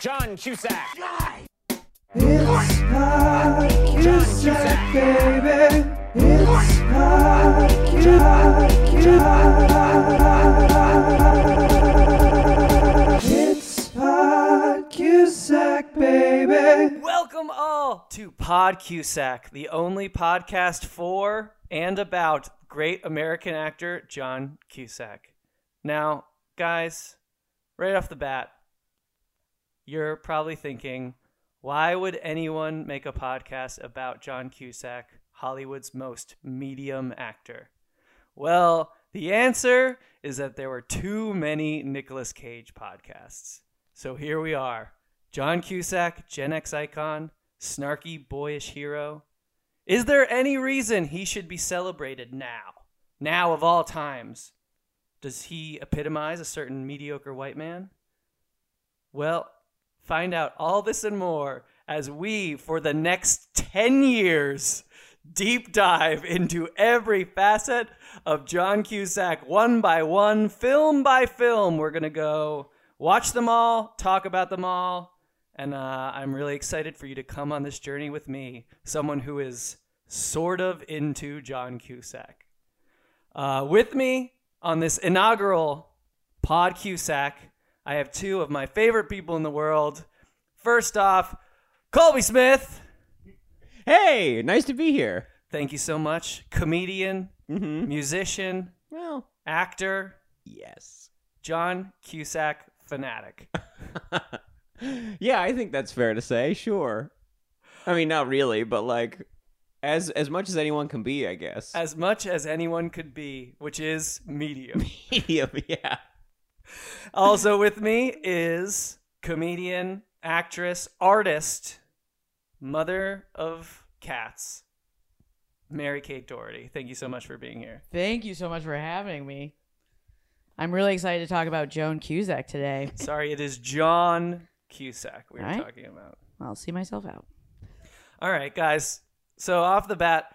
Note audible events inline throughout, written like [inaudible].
John Cusack. It's Cusack, baby. It's Hot Cusack. It's Hot Cusack, baby. Welcome all to Pod Cusack, the only podcast for and about great American actor John Cusack. Now, guys, right off the bat, you're probably thinking, why would anyone make a podcast about John Cusack, Hollywood's most medium actor? Well, the answer is that there were too many Nicolas Cage podcasts. So here we are John Cusack, Gen X icon, snarky boyish hero. Is there any reason he should be celebrated now? Now of all times? Does he epitomize a certain mediocre white man? Well, find out all this and more as we, for the next 10 years, deep dive into every facet of John Cusack one by one, film by film. We're going to go watch them all, talk about them all, and uh, I'm really excited for you to come on this journey with me, someone who is sort of into John Cusack. Uh, with me on this inaugural Pod Cusack, I have two of my favorite people in the world. First off, Colby Smith. Hey, nice to be here. Thank you so much. Comedian, Mm-hmm. musician, Well, actor, yes. John Cusack fanatic. [laughs] yeah, I think that's fair to say. Sure. I mean, not really, but like, as as much as anyone can be, I guess. As much as anyone could be, which is medium. [laughs] Medium, yeah. Also with me is comedian, actress, artist, mother of cats, Mary Kate Doherty. Thank you so much for being here. Thank you so much for having me. I'm really excited to talk about Joan Cusack today. Sorry, it is John Cusack we were Right. talking about. I'll see myself out. All right, guys. So off the bat,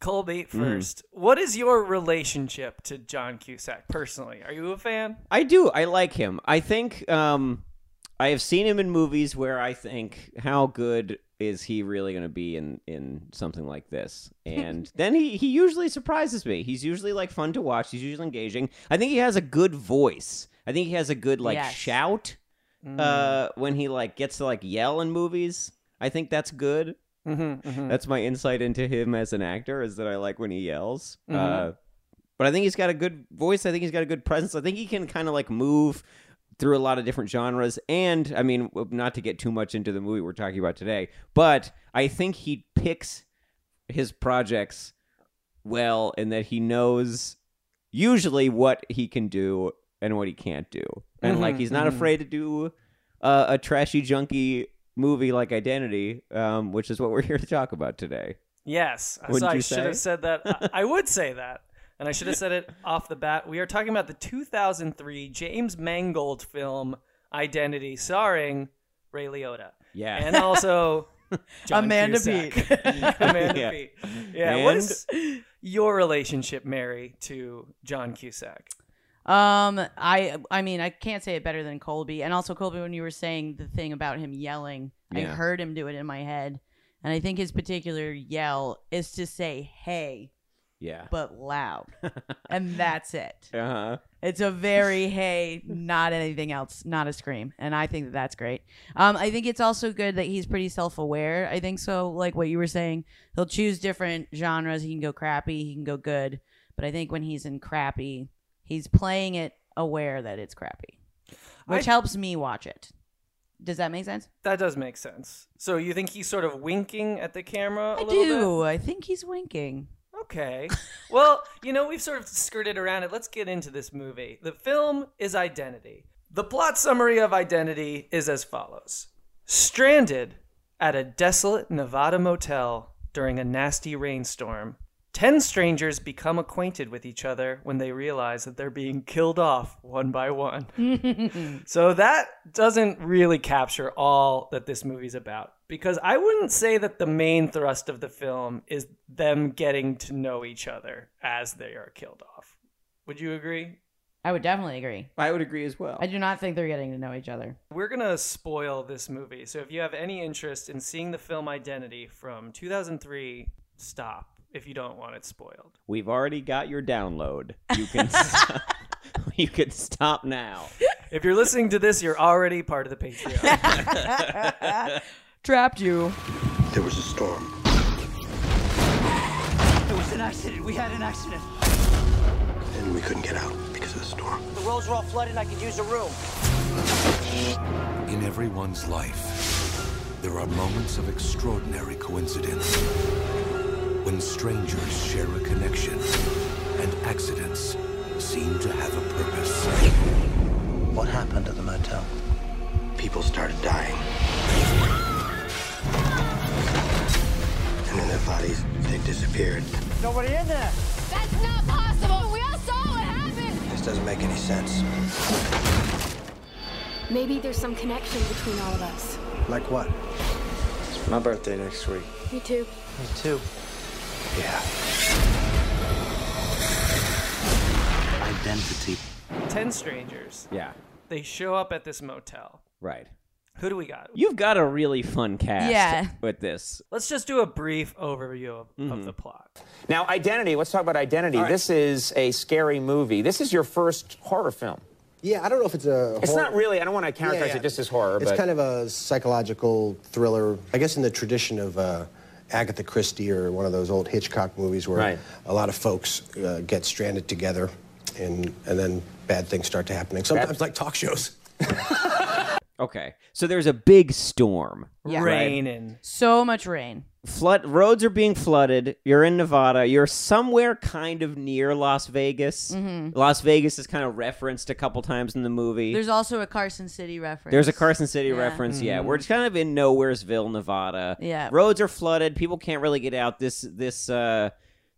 Colby Mm-hmm. first. What is your relationship to John Cusack personally? Are you a fan? I do. I like him. I think um, I have seen him in movies where I think, how good is he really going to be in in something like this? [laughs] And then he he usually surprises me. He's usually like fun to watch. He's usually engaging. I think he has a good voice. I think he has a good like Yes. shout. Uh, when he like gets to like yell in movies, I think that's good. Mm-hmm, That's my insight into him as an actor is that I like when he yells. Uh, but I think he's got a good voice. I think he's got a good presence. I think he can kind of like move through a lot of different genres. And I mean, not to get too much into the movie we're talking about today, but I think he picks his projects well and that he knows usually what he can do and what he can't do. And like he's not afraid to do uh, a trashy, junky movie like Identity, um, which is what we're [laughs] here to talk about today. Yes. Wouldn't so I should have said that. I, I would say [laughs] that. And I should have said it off the bat. We are talking about the 2003 James Mangold film Identity, starring Ray Liotta. Yeah. And also [laughs] John Amanda Cusack. Peet. Amanda Yeah. Peet. Yeah. What And- is your relationship, Mary, to John Cusack? Um, I I mean I can't say it better than Colby. And also Colby, when you were saying the thing about him yelling, I heard him do it in my head, and I think his particular yell is to say "Hey," yeah. but loud, [laughs] and that's it. Uh huh. It's a very hey, not anything else, not a scream, and I think that that's great. Um, I think it's also good that he's pretty self-aware. I think so. Like what you were saying, he'll choose different genres. He can go crappy, he can go good, but I think when he's in crappy, he's playing it aware that it's crappy, which I- helps me watch it. Does that make sense? That does make sense. So you think he's sort of winking at the camera a I little bit? do. I think he's winking. Okay. Well, you know, we've sort of skirted around it. Let's get into this movie. The film is Identity. The plot summary of Identity is as follows Stranded at a desolate Nevada motel during a nasty rainstorm, ten strangers become acquainted with each other when they realize that they're being killed off one by one. [laughs] So that doesn't really capture all that this movie's about because I wouldn't say that the main thrust of the film is them getting to know each other as they are killed off. Would you agree? I would definitely agree. I would agree as well. I do not think they're getting to know each other. We're gonna spoil this movie, so if you have any interest in seeing the film Identity from 2003, stop if you don't want it spoiled. We've already got your download. You can [laughs] stop. [laughs] you can stop now. If you're listening to this, you're already part of the Patreon. [laughs] Trapped you. There was a storm. There was an accident. We had an accident. And we couldn't get out because of the storm. The roads were all flooded and I could use a room. In everyone's life, there are moments of extraordinary coincidence. When strangers share a connection and accidents seem to have a purpose. What happened at the motel? People started dying. And then their bodies, they disappeared. Nobody in there. That's not possible. We all saw what happened. This doesn't make any sense. Maybe there's some connection between all of us. Like what? My birthday next week. Me too. Me too. Yeah. Identity. 10 strangers. Yeah. They show up at this motel. Right. Who do we got? You've got a really fun cast Yeah. with this. Let's just do a brief overview of, Mm-hmm. of the plot. Now, Identity, let's talk about Identity. This is a scary movie. This is your first horror film. Yeah, I don't know if it's a. It's horror- not really, I don't want to characterize Yeah, yeah. it just as horror, It's but kind of a psychological thriller, I guess, in the tradition of uh, Agatha Christie or one of those old Hitchcock movies where Right. a lot of folks uh, get stranded together and, and then bad things start to happening. Sometimes like talk shows. [laughs] Okay. So there's a big storm. Yeah. Rain and So much rain. Flood roads are being flooded. You're in Nevada. You're somewhere kind of near Las Vegas. Las Vegas is kind of referenced a couple times in the movie. There's also a Carson City reference. There's a Carson City Yeah. reference. Yeah, we're just kind of in Nowheresville, Nevada. Yeah. roads are flooded. People can't really get out. This this uh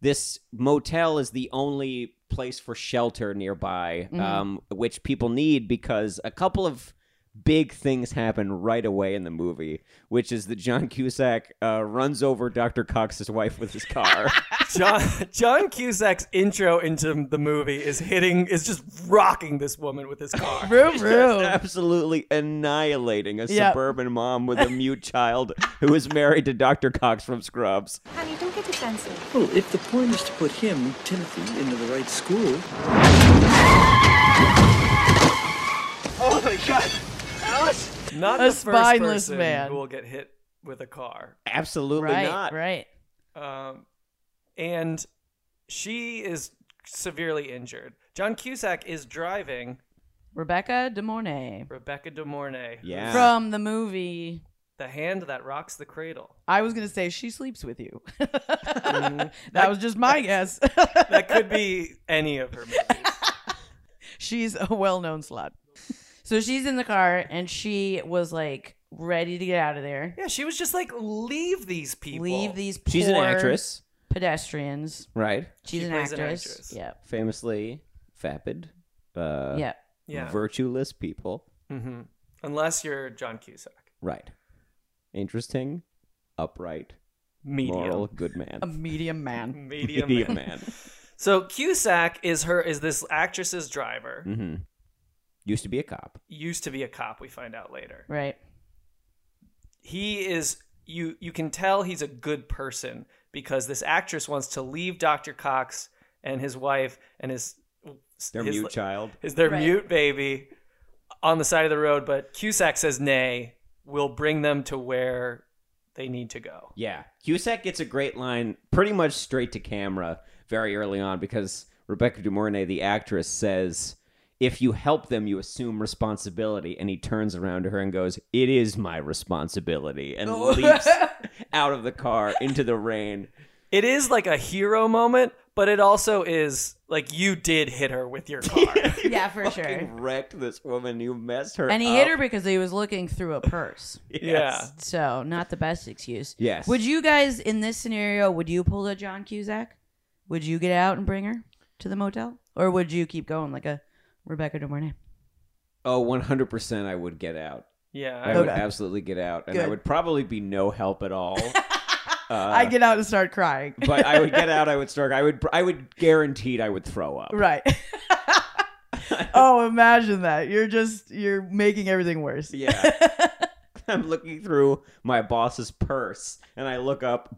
this motel is the only place for shelter nearby, um, which people need because a couple of big things happen right away in the movie, which is that John Cusack uh, runs over Dr. Cox's wife with his car. [laughs] John John Cusack's intro into the movie is hitting is just rocking this woman with his car. [laughs] Vroom, Just absolutely annihilating a Yep. suburban mom with a [laughs] mute child who is married to Dr. Cox from Scrubs. Honey, don't get defensive. Well, if the point is to put him, Timothy, into the right school. Oh my god! Alice! Not A the first spineless person man. who will get hit with a car. Absolutely right, not. right. Um, and she is severely injured. John Cusack is driving Rebecca De Mornay Rebecca De Mornay, Yeah. from the movie. the hand that rocks the cradle. I was gonna say she sleeps with you. [laughs] Mhm. that was just my guess. That could be any of her movies. [laughs] she's a well-known slut. So she's in the car and she was like ready to get out of there. Yeah, she was just like, leave these people. Leave these. Poor She's an actress, Pedestrians. right? She's She an plays an actress. actress. Yep. Famously vapid, uh, Yep. Yeah. virtueless people. hmm Unless you're John Cusack. Right. Interesting, upright, Medium. moral, good man. A medium man. Medium, Medium man. man. So Cusack is her is this actress's driver. hmm Used to be a cop. Used to be a cop, we find out later. Right. he is you you can tell he's a good person because this actress wants to leave Dr. Cox and his wife and his Their his, mute child. is their Right. mute baby on the side of the road but Cusack says nay we'll bring them to where they need to go Yeah. Cusack gets a great line pretty much straight to camera very early on because Rebecca De Mornay, the actress, says, If you help them, you assume responsibility. And he turns around to her and goes, It is my responsibility. And oh. leaps [laughs] out of the car into the rain. it is like a hero moment but it also is like you did hit her with your [laughs] car Yeah, [laughs] for sure. Fucking wrecked this woman. You messed her And he up. hit her because he was looking through a purse. yeah So not the best excuse. Yes. Would you guys in this scenario? Would you pull a John Cusack? Would you get out and bring her to the motel, or would you keep going like a Rebecca De Mornay? Oh, 100% I would get out. yeah I would absolutely get out. And I Good. would probably be no help at all. [laughs] Uh, I get out and start crying. but I would get [laughs] out. I would start. I would. I would guaranteed I would throw up. right. [laughs] oh, imagine that. You're just you're making everything worse. Yeah. I'm looking through my boss's purse and I look up.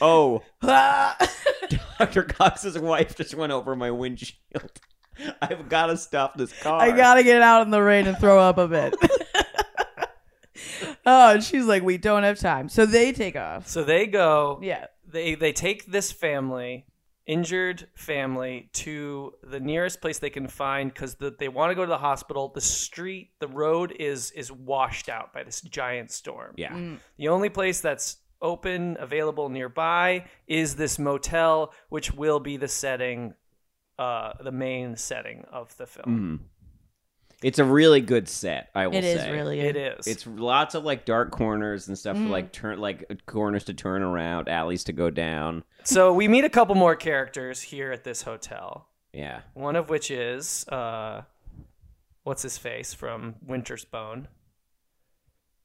Oh, Dr. Cox's wife just went over my windshield. [laughs] I've got to stop this car. I gotta get out in the rain and throw up a bit. [laughs] oh, and she's like, we don't have time. So they take off. So they go. Yeah. They they take this family, injured family, to the nearest place they can find because the, they want to go to the hospital. The street, the road is is washed out by this giant storm. Yeah. Mm. The only place that's open, available nearby, is this motel, which will be the setting, uh, the main setting of the film. Mhm. It's a really good set, I will It is say. really It good. is. It's lots of like dark corners and stuff Mm. for like turn like corners to turn around, alleys to go down. So we meet a couple more characters here at this hotel. Yeah. One of which is uh, what's his face from Winter's Bone.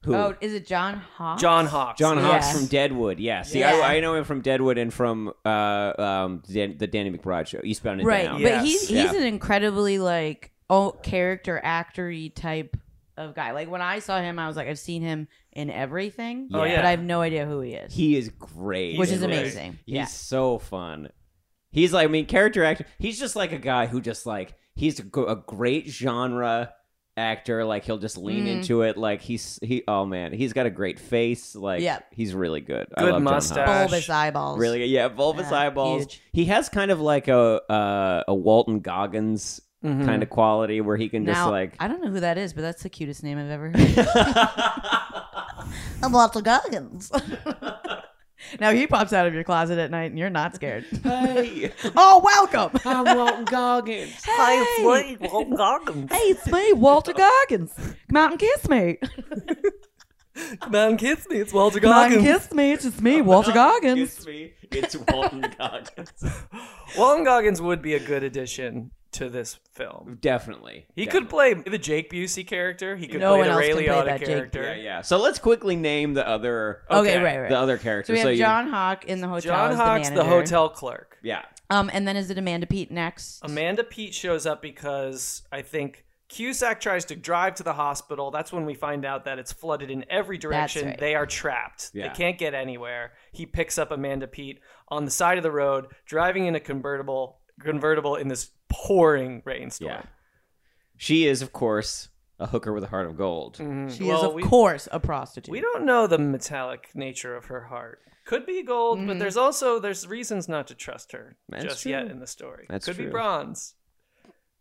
Who? Oh, is it John Hawkes? John Hawkes. John Hawkes Yes. from Deadwood. Yeah. See, Yeah. I, I know him from Deadwood and from uh, um, Dan- the Danny McBride show, Eastbound and Right, Down. but he's he's Yeah. an incredibly like oh character actory type of guy. Like when I saw him, I was like, I've seen him in everything. Oh, yeah. but I have no idea who he is. He is great, Which is in this. amazing. He's Yeah. so fun. He's like, I mean, character actor. He's just like a guy who just like he's a, gr- a great genre actor. Like he'll just lean Mhm. into it. Like he's he. Oh man, he's got a great face. Like Yeah. he's really good. I Good love mustache. Hawkes. Bulbous eyeballs. Really, good. yeah, bulbous Yeah, eyeballs. huge. He has kind of like a uh, a Walton Goggins Mhm. kind of quality where he can just like I don't know who that is, but that's the cutest name I've ever [laughs] heard. [laughs] I'm Walter Goggins. [laughs] now he pops out of your closet at night, and you're not scared. [laughs] hey, oh, welcome. [laughs] I'm Walton Goggins. Hey, it's me, Walton Goggins. Hey, it's me, Walter Goggins. Come out and kiss me. Come on, kiss me. It's Walter Goggins. Come out and kiss me. It's just me, Walter Goggins. Kiss me. It's Walton Goggins. [laughs] Walton Goggins would be a good addition to this film. Definitely. He Definitely. could play the Jake Busey character. He could No play one the else Ray can play Liotta that Jake character. Yeah, yeah. So let's quickly name the other. Okay, right, right. The other characters. So characters. we have you- John Hawk in the hotel. John as Hawkes, the, the, manager. hotel clerk. Yeah. Um, and then is it Amanda Peet next? Amanda Peet shows up because I think Cusack tries to drive to the hospital. That's when we find out that it's flooded in every direction. right. They are trapped. Yeah. They can't get anywhere. He picks up Amanda Peet on the side of the road, driving in a convertible convertible in this pouring rainstorm. Yeah. She is, of course, a hooker with a heart of gold. Mhm. She Well, is, of we, course, a prostitute. we don't know the metallic nature of her heart. Could be gold, but there's also there's reasons not to trust her That's just yet true. in the story. That's Could be true. bronze.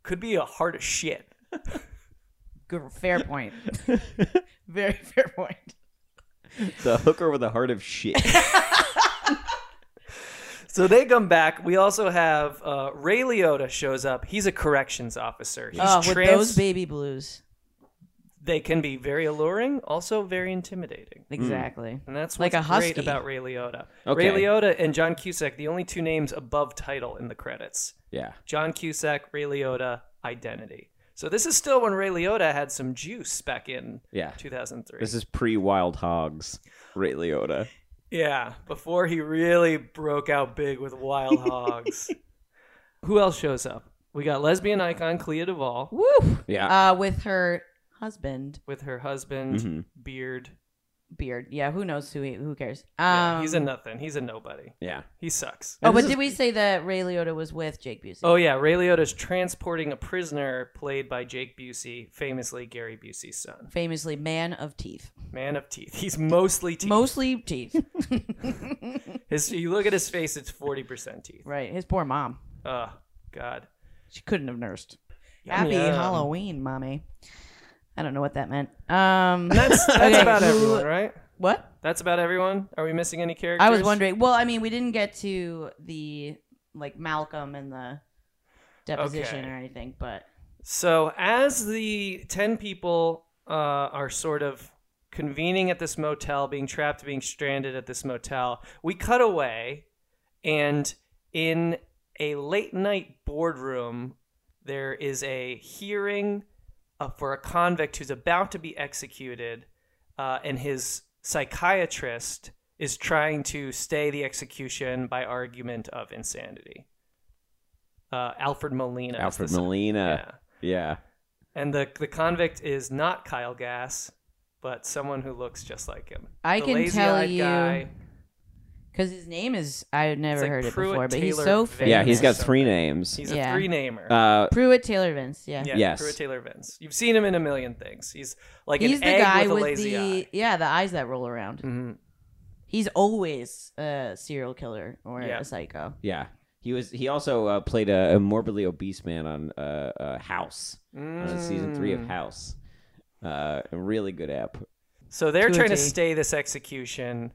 Could be a heart of shit. [laughs] Good, fair point. [laughs] Very fair point. The hooker with a heart of shit. [laughs] So they come back. We also have uh, Ray Liotta shows up. He's a corrections officer. He's Oh, with trans- those baby blues. they can be very alluring, also very intimidating. Exactly. And that's Like what's a husky. great about Ray Liotta. Okay. Ray Liotta and John Cusack, the only two names above title in the credits. yeah. John Cusack, Ray Liotta, Identity. So this is still when Ray Liotta had some juice back in Yeah. 2003. This is pre Wild Hogs. Ray Liotta. Yeah, before he really broke out big with Wild [laughs] Hogs. [laughs] Who else shows up? We got lesbian icon Clea DuVall Woo! Yeah. Uh, with her husband, with her husband, Mhm. Beard. Beard. Yeah, who knows who he, who cares? Yeah, Um, he's a nothing. He's a nobody. yeah. He sucks. Oh, And but did is- we say that Ray Liotta was with Jake Busey? Oh yeah, Ray Liotta's transporting a prisoner played by Jake Busey, famously Gary Busey's son. Famously, man of teeth. Man of teeth. He's mostly teeth. Mostly teeth. [laughs] His, you look at his face; it's forty percent teeth. right. His poor mom. Oh God. She couldn't have nursed. Happy yum. Halloween, mommy. I don't know what that meant. Um, That's that's okay, about everyone, right? What? That's about everyone. Are we missing any characters? I was wondering. Well, I mean, we didn't get to the like Malcolm and the deposition Okay. or anything, but So, as the 10 people uh, are sort of convening at this motel, being trapped, being stranded at this motel, we cut away, and in a late night boardroom, there is a hearing uh, for a convict who's about to be executed, uh, and his psychiatrist is trying to stay the execution by argument of insanity. Uh, Alfred Molina. Alfred Molina. yeah. Yeah. And the the convict is not Kyle Gass, but someone who looks just like him. I The can tell lazy-eyed you guy. Because his name is I've never like heard it Pruitt before, but he's Taylor so Vince. famous. Yeah, he's got three names. He's Yeah. a three namer. Uh, Pruitt Taylor Vince. Yeah, yeah, yes. Pruitt Taylor Vince. You've seen him in a million things. He's like he's an the egg guy with a lazy the eye. yeah the eyes that roll around. Mhm. He's always a serial killer or Yeah. a psycho. yeah. He was. He also uh, played a, a morbidly obese man on uh, uh, House on season three of Mm. House. Uh, a really good app. So they're To a trying to T. stay this execution,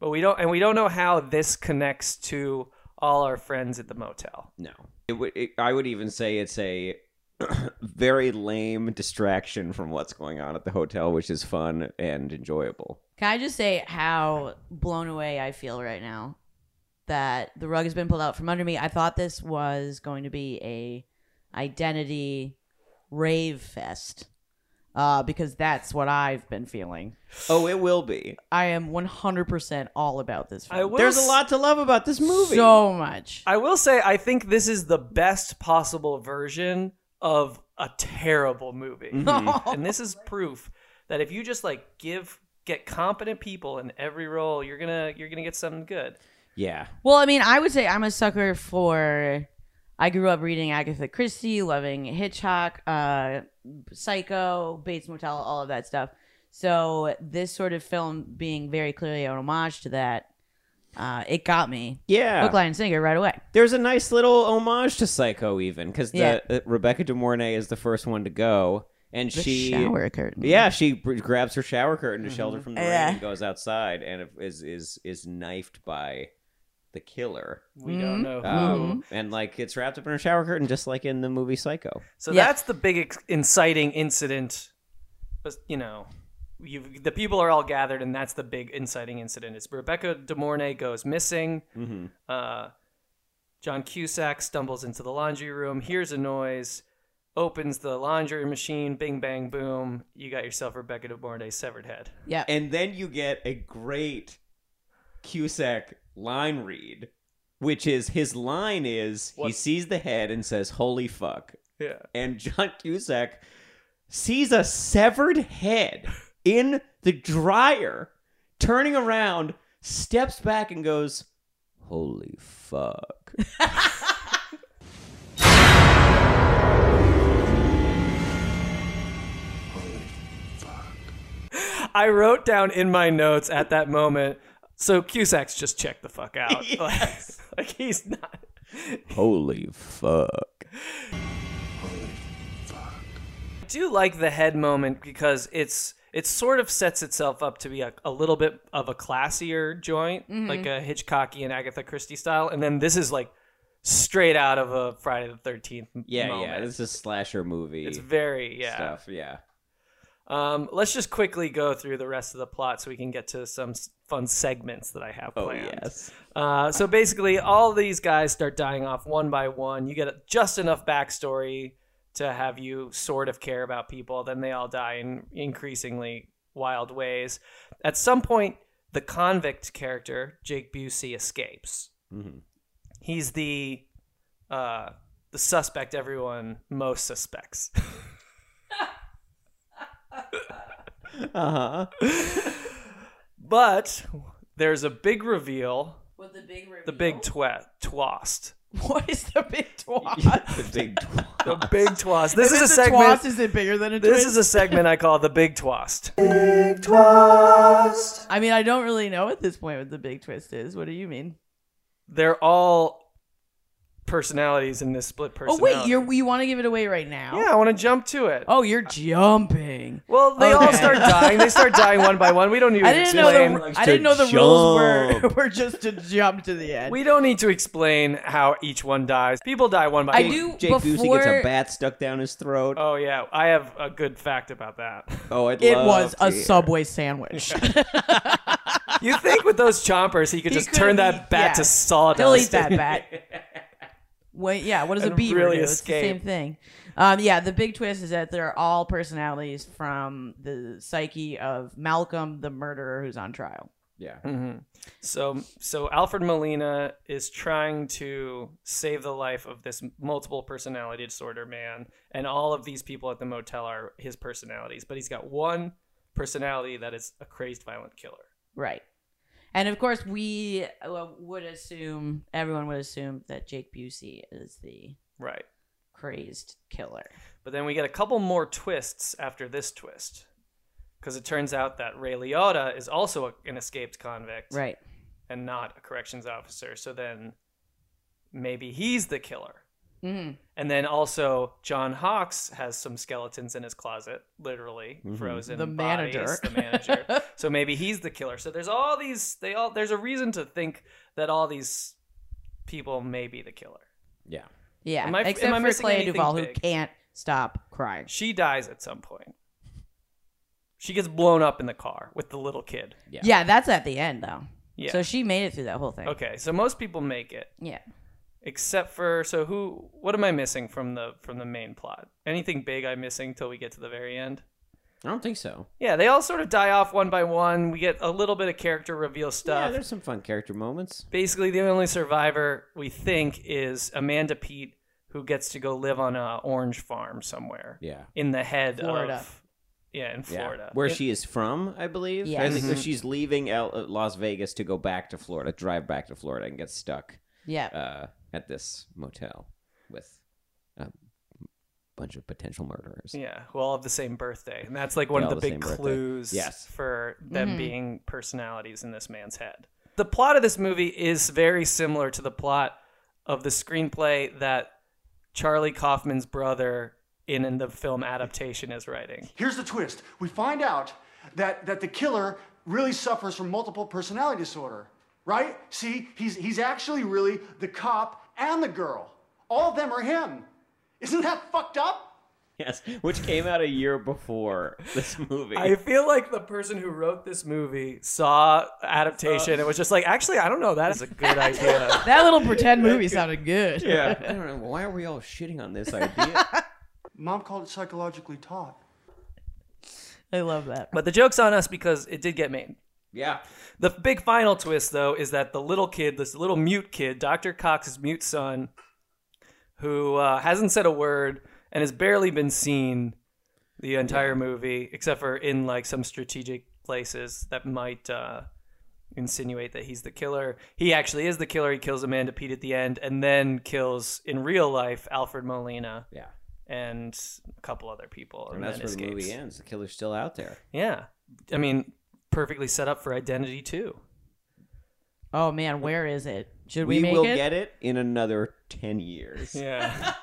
but we don't, and we don't know how this connects to all our friends at the motel. No, it would. It, I would even say it's a [clears throat] very lame distraction from what's going on at the hotel, which is fun and enjoyable. Can I just say how blown away I feel right now that the rug has been pulled out from under me? I thought this was going to be a identity rave fest. Uh, because that's what I've been feeling. Oh, it will be. I am 100% all about this film. I will There's a s- lot to love about this movie. So much. I will say, I think this is the best possible version of a terrible movie, Mm-hmm. [laughs] and this is proof that if you just like give get competent people in every role, you're gonna you're gonna get something good. yeah. Well, I mean, I would say I'm a sucker for. I grew up reading Agatha Christie, loving Hitchcock, uh, Psycho, Bates Motel, all of that stuff. So this sort of film being very clearly an homage to that, uh, it got me. Yeah. Hook, line, and sinker right away. There's a nice little homage to Psycho, even because Yeah. uh, Rebecca De Mornay is the first one to go, and The she shower curtain. Yeah, she grabs her shower curtain to shelter from the Yeah. rain and goes outside, and is is is knifed by the killer. We Mm-hmm. don't know who. Um, and like it's wrapped up in a shower curtain, just like in the movie Psycho. So Yeah. that's the big ex- inciting incident. But, You know, you the people are all gathered, and that's the big inciting incident. Is Rebecca De Mornay goes missing. Mm-hmm. Uh, John Cusack stumbles into the laundry room, hears a noise, opens the laundry machine. Bing bang boom! You got yourself Rebecca De Mornay's severed head. Yeah. And then you get a great Cusack line read, which is his line is he sees the head and says, "Holy fuck." Yeah. and John Cusack sees a severed head in the dryer, turning around, steps back, and goes, Holy fuck. [laughs] I wrote down in my notes at that moment. So Cusack's just checked the fuck out. [laughs] [laughs] Like, like he's not. Holy fuck. Holy fuck. I do like the head moment because it's it sort of sets itself up to be a, a little bit of a classier joint, mm-hmm. like a Hitchcockian Agatha Christie style, and then this is like straight out of a Friday the Thirteenth. Yeah, moment. yeah. This is a slasher movie. it's very yeah. stuff. Yeah. Um, let's just quickly go through the rest of the plot so we can get to some fun segments that I have planned. Oh, planned. yes. Uh, so basically, all these guys start dying off one by one. You get just enough backstory to have you sort of care about people. Then they all die in increasingly wild ways. At some point, the convict character Jake Busey escapes. Mhm. He's the uh, the suspect everyone most suspects. [laughs] Uh huh. but there's a big reveal. With the big reveal. The big twat twast. What is the big [laughs] twat? the big. twast. The big twast. This If is a it's segment. twat, is it bigger than a This is a segment I call the big twast. [laughs] Big twist. I mean, I don't really know at this point what the big twist is. What do you mean? They're all personalities in this split Oh personality. wait, you're you want to give it away right now? Yeah, I want to jump to it. Oh, you're jumping. Well, they all Okay. start dying. They start dying one by one. We don't need [laughs] to I didn't know explain. the I didn't know the rules were jump. [laughs] were just to jump to the end. we don't need to explain how each one dies. People die one by I one. do Jake Busey gets before a bat stuck down his throat. Oh yeah, I have a good fact about that. [laughs] Oh, I'd it love was to a hear. Subway sandwich. You think with those chompers he could He just could've turn eat- that bat yeah. to sawdust? Delete that bat. Wait, yeah. What does a And beaver really do? It's the same thing. Um, yeah, the big twist is that they're all personalities from the psyche of Malcolm, the murderer who's on trial. Yeah. hmm So, so Alfred Molina is trying to save the life of this multiple personality disorder man, and all of these people at the motel are his personalities. But he's got one personality that is a crazed, violent killer. Right. And of course, we would assume everyone would assume that Jake Busey is the Right. crazed killer. But then we get a couple more twists after this twist, because it turns out that Ray Liotta is also a, an escaped convict, Right. and not a corrections officer. So then maybe he's the killer. Hmm And then also John Hawkes has some skeletons in his closet, literally Mhm. frozen. The bodies, manager. the manager. [laughs] so maybe he's the killer. So there's all these. They all. There's a reason to think that all these people may be the killer. Yeah. Yeah. Am I- Except am I for missing Clea anything who can't stop crying. She dies at some point. She gets blown up in the car with the little kid. Yeah. Yeah. that's at the end though. Yeah. So she made it through that whole thing. Okay, so most people make it, Yeah. Except for so who? What am I missing from the from the main plot? Anything big I'm missing till we get to the very end? I don't think so. Yeah, they all sort of die off one by one. We get a little bit of character reveal stuff Yeah, there's some fun character moments. Basically, the only survivor we think is Amanda Peet, who gets to go live on a orange farm somewhere Yeah. in the head Florida. of yeah, in Yeah. Florida, Where It- she is from, I believe. I Yes. think that Mhm. she's leaving L- uh, Las Vegas to go back to Florida, drive back to Florida, and get stuck Yeah. uh, at this motel with a bunch of potential murderers. Yeah, who all have the same birthday, and that's like one of the the big clues Yes. for them Mhm. being personalities in this man's head. The plot of this movie is very similar to the plot of the screenplay that Charlie Kaufman's brother in, in the film adaptation is writing. Here's the twist. We find out that, that the killer really suffers from multiple personality disorder, right? See, he's, he's actually really the cop and the girl. All of them are him. Isn't that fucked up? Yes, which came out a year before this movie. I feel like the person who wrote this movie saw adaptation and was just like, actually, I don't know, that is a good [laughs] idea. That little pretend movie sounded good. yeah. [laughs] I don't know. Why are we all shitting on this idea? [laughs] Mom called it psychologically taught. I love that. But the joke's on us because it did get made. Yeah. The big final twist, though, is that the little kid, this little mute kid, Dr. Cox's mute son, who uh, hasn't said a word and has barely been seen the entire movie, except for in like some strategic places that might uh, insinuate that he's the killer. He actually is the killer. He kills Amanda Peet at the end, and then kills in real life Alfred Molina Yeah. and a couple other people, And and, that's then where the movie ends. The killer's still out there. Yeah, I mean, perfectly set up for Identity too. Oh man, where is it? Should we, We, make will it? get it in another 10 years. [laughs] Yeah.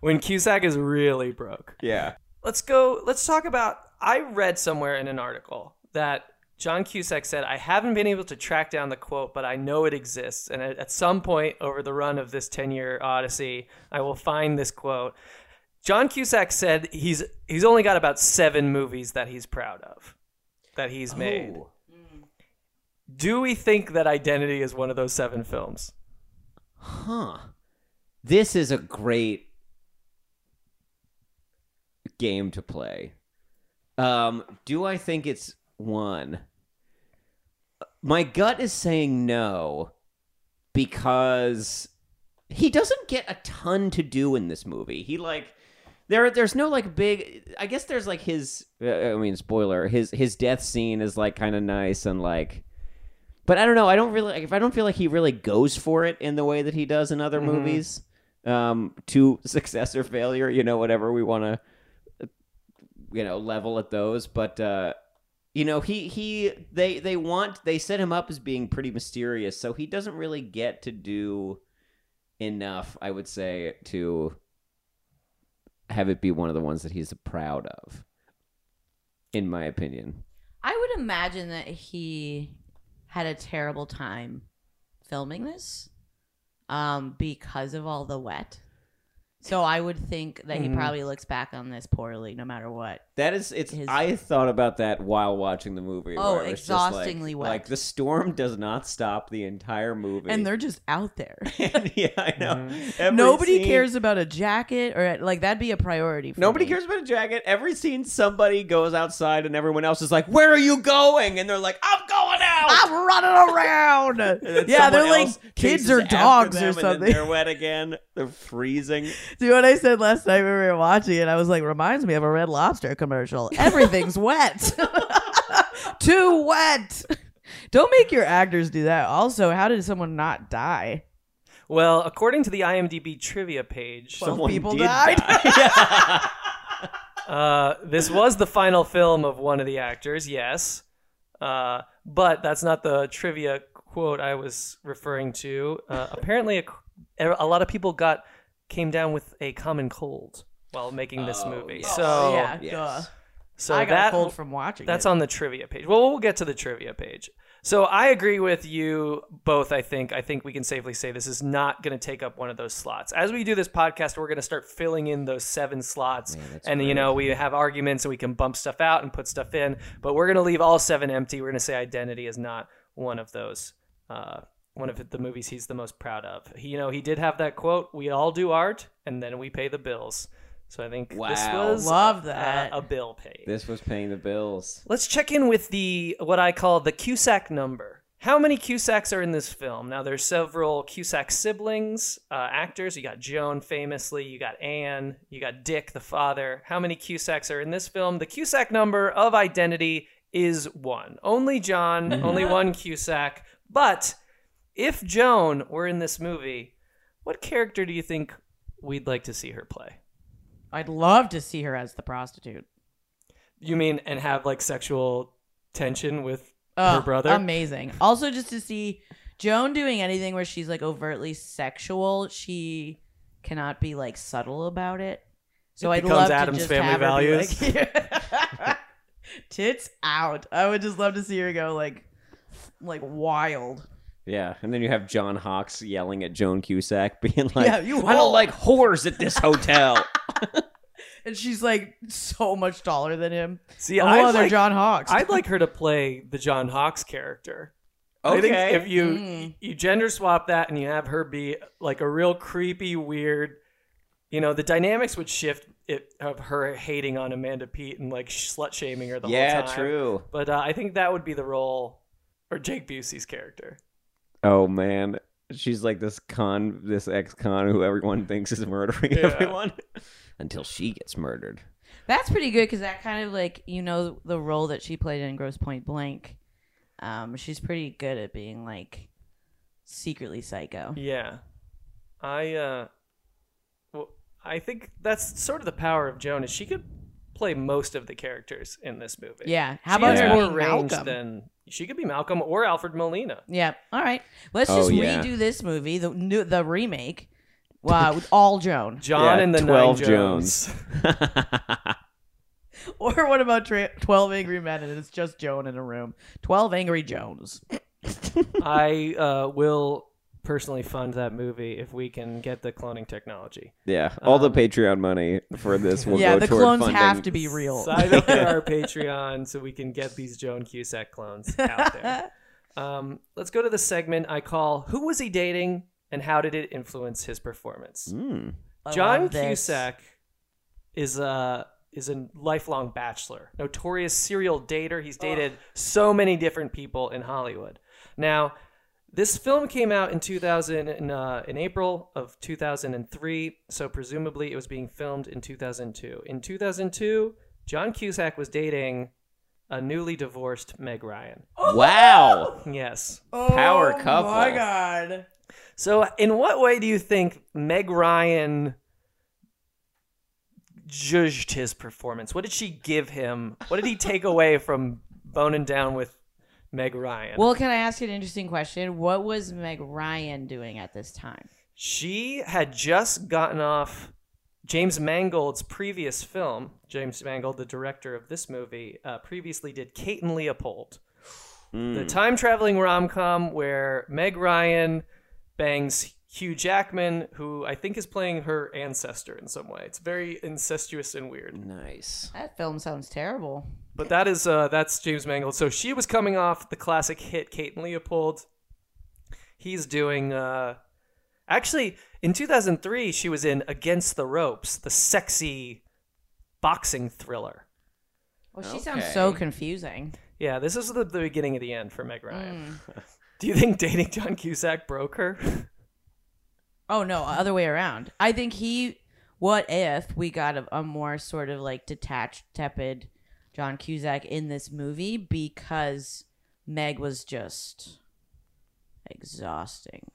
when Cusack is really broke. Yeah. Let's go. Let's talk about. I read somewhere in an article that John Cusack said, I haven't been able to track down the quote, but I know it exists. And at, at some point over the run of this 10 year odyssey, I will find this quote. John Cusack said he's he's only got about seven movies that he's proud of, that he's made. Oh. Do we think that Identity is one of those seven films? Huh. This is a great game to play. Um, do I think it's one? My gut is saying no because he doesn't get a ton to do in this movie. He like there there's no like big I guess there's like his uh, I mean spoiler his his death scene is like kind of nice and like but I don't know. I don't really if I don't feel like he really goes for it in the way that he does in other Mhm. movies. Um, to [laughs] success or failure, you know, whatever we want to, you know, level at those. But uh, you know, he he they they want they set him up as being pretty mysterious, so he doesn't really get to do enough. I would say to have it be one of the ones that he's proud of, in my opinion. I would imagine that he had a terrible time filming this um, because of all the wet. So I would think that he Mhm. probably looks back on this poorly, no matter what. That is, it's. His- I thought about that while watching the movie. Oh, where it was just like- exhaustingly wet. Like the storm does not stop the entire movie, And they're just out there. [laughs] yeah, I know. Every Nobody scene- cares about a jacket or like that'd be a priority. For Nobody me. cares about a jacket. Every scene, somebody goes outside, and everyone else is like, "Where are you going?" And they're like, "I'm going I'm running around. [laughs] Yeah, they're like kids chases or dogs them, or and then something. they're wet again. They're freezing. [laughs] See what I said last night when we were watching it? I was like, reminds me of a Red Lobster commercial. Everything's wet. [laughs] Too wet. Don't make your actors do that. Also, how did someone not die? Well, according to the IMDb trivia page, Twelve Someone people did died. die. uh, this was the final film of one of the actors, yes. Uh, but that's not the trivia quote I was referring to. Uh, [laughs] apparently, a, a lot of people got came down with a common cold while making this movie. yes. So yeah, yes. So I got that a cold from watching that's it. on the trivia page. Well, we'll get to the trivia page. So I agree with you both. I think I think we can safely say this is not going to take up one of those slots. As we do this podcast, we're going to start filling in those seven slots, that's and you know we have arguments and we can bump stuff out and put stuff in. But we're going to leave all seven empty. We're going to say Identity is not one of those. Uh, one of the movies he's the most proud of. He, you know, he did have that quote: "We all do art, and then we pay the bills." So I think this Wow. was Love uh, that. a bill paid. This was paying the bills. Let's check in with the what I call the Cusack number. How many Cusacks are in this film? Now, there's several Cusack siblings, uh, actors. You got Joan, famously. You got Anne. You got Dick, the father. How many Cusacks are in this film? The Cusack number of identity is one. Only John, only one Cusack. But if Joan were in this movie, what character do you think we'd like to see her play? I'd love to see her as the prostitute. You mean and have like sexual tension with Oh, her brother? Amazing. Also, just to see Joan doing anything where she's like overtly sexual, she cannot be like subtle about it. So It I'd love Adam's to just family have her be values. [laughs] like, tits out. I would just love to see her go like, like wild. Yeah, and then you have John Hawkes yelling at Joan Cusack, [laughs] being like, Yeah, you "I don't like whores at this hotel." [laughs] And she's like so much taller than him. See, a whole I'd other like- John Hawkes. I'd like her to play the John Hawkes character. I think Okay. if you Mm. you gender swap that and you have her be like a real creepy, weird, you know, the dynamics would shift it of her hating on Amanda Peet and like slut shaming her the Yeah, whole time. Yeah, true. But uh, I think that would be the role, or Jake Busey's character. Oh man, she's like this con, this ex-con who everyone thinks is murdering Yeah. everyone [laughs] until she gets murdered. That's pretty good because that kind of like you know the role that she played in Grosse Pointe Blank. Um, she's pretty good at being like secretly psycho. Yeah, I uh, well, I think that's sort of the power of Joan is she could play most of the characters in this movie. Yeah. How She about has her more being range Malcolm? than she could be Malcolm or Alfred Molina. Yeah. All right. Let's Oh, just yeah. redo this movie, the new the remake, uh, with all Joan. John Yeah, and the 12 Nine Jones. [laughs] Or what about tra- Twelve Angry Men and it's just Joan in a room? Twelve Angry Jones. I uh, will personally fund that movie if we can get the cloning technology. yeah, all the Um, Patreon money for this will yeah, go the toward clones funding. have to be real. Sign up for our [laughs] Patreon so we can get these Joan Cusack clones out there. [laughs] Um, let's go to the segment I call "Who Was He Dating and How Did It Influence His Performance?" Mm. John love this. Cusack is a is a lifelong bachelor, notorious serial dater. He's dated so many different people in Hollywood. Now, this film came out in 2000 in, uh, in April of 2003, so presumably it was being filmed in 2002. In 2002, John Cusack was dating a newly divorced Meg Ryan. [gasps] Wow, Yes. power couple. Oh my god. So, in what way do you think Meg Ryan judged his performance? What did she give him? What did he take away from boning down with Meg Ryan? Well, can I ask you an interesting question? What was Meg Ryan doing at this time? she had just gotten off James Mangold's previous film. James Mangold, the director of this movie, uh, previously did Kate and Leopold, the time traveling rom com where Meg Ryan bangs Hugh Jackman, who I think is playing her ancestor in some way. It's very incestuous and weird. Nice. That film sounds terrible. But that is uh, that's James Mangold. So she was coming off the classic hit Kate and Leopold. He's doing uh actually in 2003 she was in Against the Ropes, the sexy boxing thriller. Well, she sounds so confusing. Yeah, this is the, the beginning of the end for Meg Ryan. [laughs] Do you think dating John Cusack broke her? Oh no, other way around. I think he. What if we got a, a more sort of like detached, tepid John Cusack in this movie because Meg was just exhausting.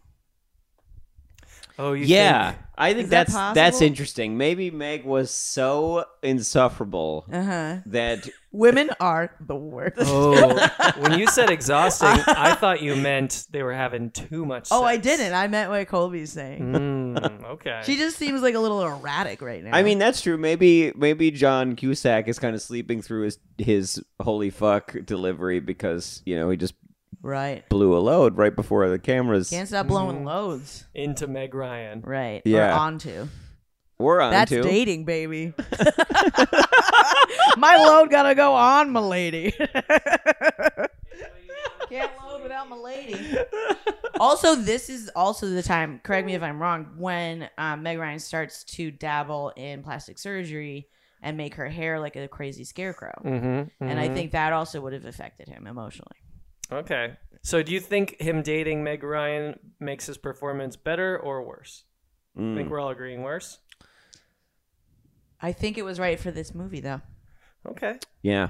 Oh, you yeah, think- I think Is that that's that's interesting. Maybe Meg was so insufferable Uh-huh. that Women are the worst. Oh, [laughs] when you said exhausting, I thought you meant they were having too much. Oh, I didn't. I meant what Colby's saying. Mm, okay. She just seems like a little erratic right now. I mean that's true. Maybe maybe John Cusack is kind of sleeping through his his holy fuck delivery because you know he just right. blew a load right before the cameras. Can't stop blowing loads. Into Meg Ryan. Right. Yeah. Or onto. We're on That's to. dating, baby. [laughs] my load gotta go on, my lady. [laughs] Can't load without my lady. also, this is also the time. Correct me if I'm wrong. When um, Meg Ryan starts to dabble in plastic surgery and make her hair like a crazy scarecrow, Mm-hmm, and I think that also would have affected him emotionally. Okay. So, do you think him dating Meg Ryan makes his performance better or worse? I Mm. think we're all agreeing worse. I think it was right for this movie, though. Okay. Yeah.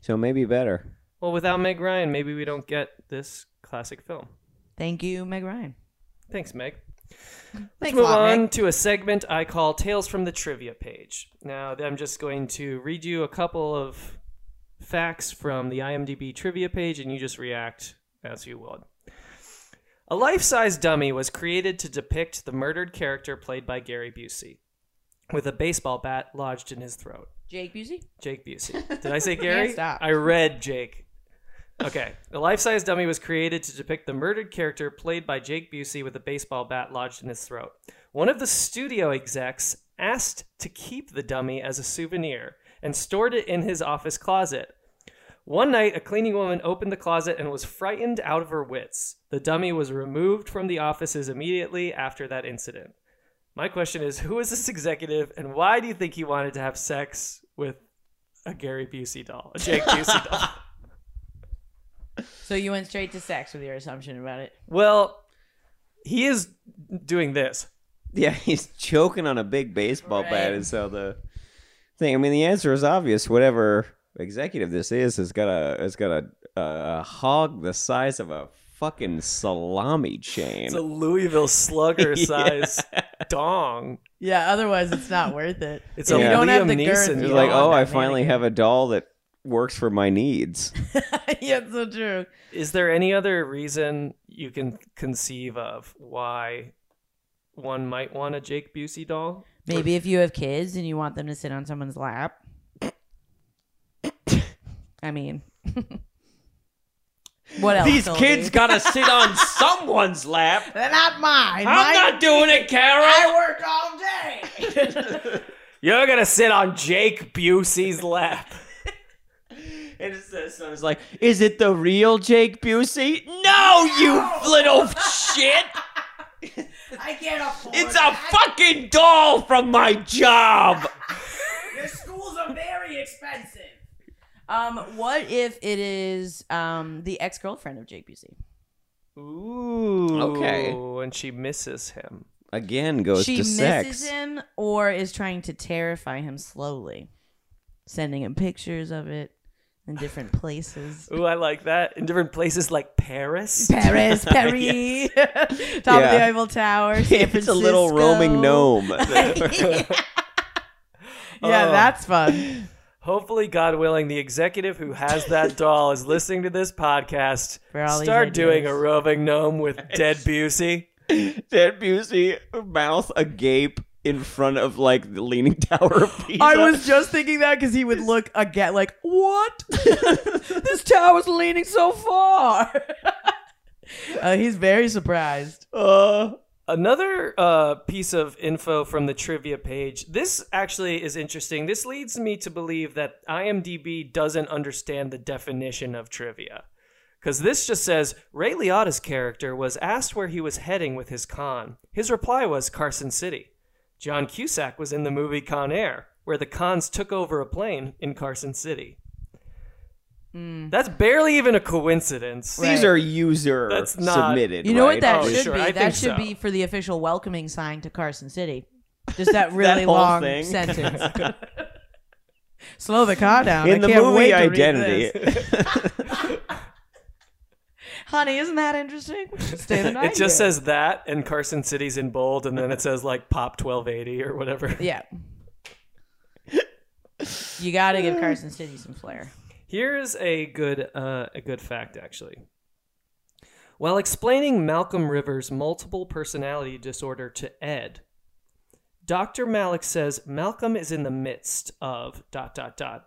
So maybe better. Well, without Meg Ryan, maybe we don't get this classic film. Thank you, Meg Ryan. Thanks, Meg. [laughs] Let's Thanks move lot, on Meg. to a segment I call Tales from the Trivia page. Now, I'm just going to read you a couple of facts from the IMDb trivia page, and you just react as you would. A life size dummy was created to depict the murdered character played by Gary Busey, with a baseball bat lodged in his throat. Jake Busey? Jake Busey. [laughs] Did I say Gary? stop. I read Jake. Okay. The life size dummy was created to depict the murdered character played by Jake Busey with a baseball bat lodged in his throat. One of the studio execs asked to keep the dummy as a souvenir and stored it in his office closet. One night, a cleaning woman opened the closet and was frightened out of her wits. The dummy was removed from the offices immediately after that incident. My question is who is this executive and why do you think he wanted to have sex with a Gary Busey doll, a Jake Busey doll? [laughs] So you went straight to sex with your assumption about it. Well, he is doing this. Yeah, he's choking on a big baseball bat, and so the thing. I mean, the answer is obvious. Whatever executive this is has got a has got a, a, a hog the size of a fucking salami chain. It's a Louisville slugger [laughs] size dong. Yeah, otherwise it's not worth it. [laughs] It's If a you don't have Liam the Neeson girth. doll. It's like, oh, I finally mannequin. have a doll that works for my needs. [laughs] yeah, it's so true. Is there any other reason you can conceive of why one might want a Jake Busey doll? Maybe if you have kids and you want them to sit on someone's lap. I mean, [laughs] what else? These kids gotta sit on someone's lap. [laughs] They're not mine. I'm Mine- not doing it, Carol. I work all day. [laughs] You're gonna sit on Jake Busey's lap. And the son is like, is it the real Jake Busey? No, you little shit! I can't afford. It's a fucking doll from my job. [laughs] Your schools are very expensive. Um, what if it is um the ex girlfriend of Jake Busey? Ooh. Okay. And she misses him. Again, goes to sex. she to misses sex. him or is trying to terrify him slowly, sending him pictures of it in different places. [laughs] Ooh, I like that. In different places like Paris. [laughs] Paris, [laughs] Paris, top of the Eiffel Tower. San it's a little roaming gnome. Yeah, Oh. that's fun. Hopefully, God willing, the executive who has that doll is listening to this podcast. For all these Start doing a roving gnome with dead Busey. Dead Busey, mouth agape in front of like the Leaning Tower of Pisa. [laughs] I was just thinking that because he would look again like, what? [laughs] this tower's leaning so far. [laughs] uh, he's very surprised. Uh, Another uh, piece of info from the trivia page. This actually is interesting. This leads me to believe that IMDb doesn't understand the definition of trivia. Because this just says Ray Liotta's character was asked where he was heading with his con. His reply was Carson City. John Cusack was in the movie Con Air, where the cons took over a plane in Carson City. Hmm. That's barely even a coincidence. These are user That's not- submitted. You know right? what that Oh, should sure, be? I that think should so. be for the official welcoming sign to Carson City. [laughs] Just that really whole long thing? sentence. [laughs] Slow the car down. In I the can't movie wait to Identity, this. [laughs] Honey, isn't that interesting? Stay the [laughs] night. It just here. says that, and Carson City's in bold, and then it says like Pop 1280 or whatever. [laughs] Yeah. You got to give Carson City some flair. Here's a good uh, a good fact actually. While explaining Malcolm Rivers' multiple personality disorder to Ed, Dr. Malick says Malcolm is in the midst of dot dot dot.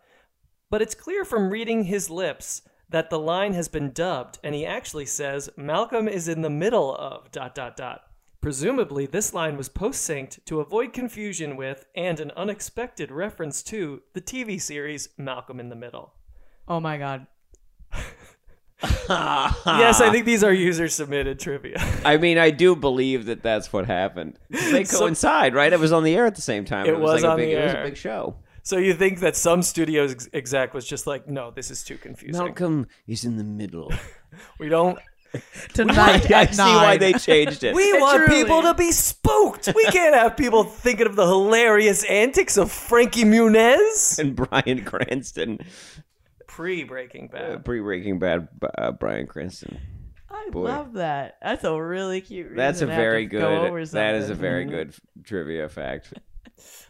But it's clear from reading his lips that the line has been dubbed and he actually says Malcolm is in the middle of dot dot dot. Presumably, this line was post synced to avoid confusion with and an unexpected reference to the TV series Malcolm in the Middle. Oh my god. [laughs] yes, I think these are user submitted trivia. I mean, I do believe that that's what happened. They [laughs] So- coincide, right? It was on the air at the same time. It was like on a big, the It was a big show. So you think that some studios ex- exec was just like, no, this is too confusing. Malcolm is in the middle. [laughs] We don't. [laughs] Tonight [laughs] I at see why they changed it. We want Truly. people to be spooked. We can't have people thinking of the hilarious antics of Frankie Muniz. and Bryan Cranston, Pre Breaking uh, Bad. pre Breaking Bad, uh, Bryan Cranston. I Boy. love that. That's a really cute. Reason That's a to have very to go good. over That is a very good trivia fact.